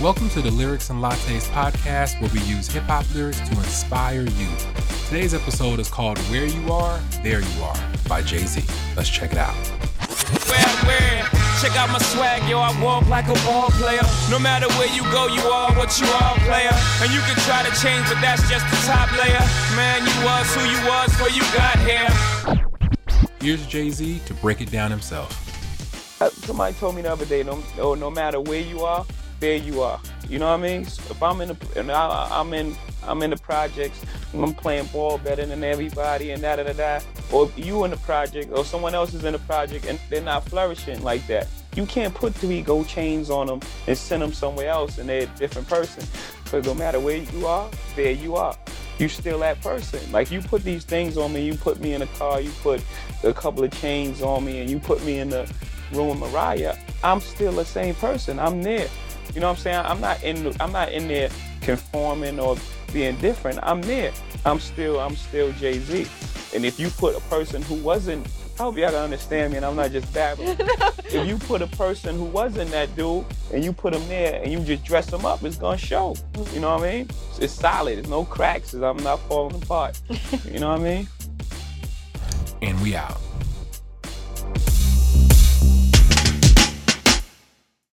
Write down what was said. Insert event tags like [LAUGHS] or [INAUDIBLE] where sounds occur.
Welcome to the Lyrics and Lattes podcast, where we use hip hop lyrics to inspire you. Today's episode is called Where You Are, There You Are by Jay Z. Let's check it out. Where, where? Check out my swag, yo. I walk like a ball player. No matter where you go, you are what you are, player. And you can try to change, but that's just the top layer. Man, you was who you was before you got here. Here's Jay Z to break it down himself. Uh, Somebody told me the other day, no, no, no matter where you are, there you are. You know what I mean? If I'm in the, and I, I'm in, I'm in the projects, I'm playing ball better than everybody, and da da da da. Or you in the project, or someone else is in the project, and they're not flourishing like that. You can't put three gold chains on them and send them somewhere else, and they're a different person. Because no matter where you are, there you are. You still that person. Like you put these things on me, you put me in a car, you put a couple of chains on me, and you put me in the room with Mariah. I'm still the same person. I'm there. You know what I'm saying? I'm not in. I'm not in there conforming or being different. I'm there. I'm still. I'm still Jay Z. And if you put a person who wasn't, I hope y'all can understand me, and I'm not just babbling. [LAUGHS] if you put a person who wasn't that dude, and you put him there, and you just dress them up, it's gonna show. You know what I mean? It's, it's solid. There's no cracks. I'm not falling apart. [LAUGHS] You know what I mean? And we out.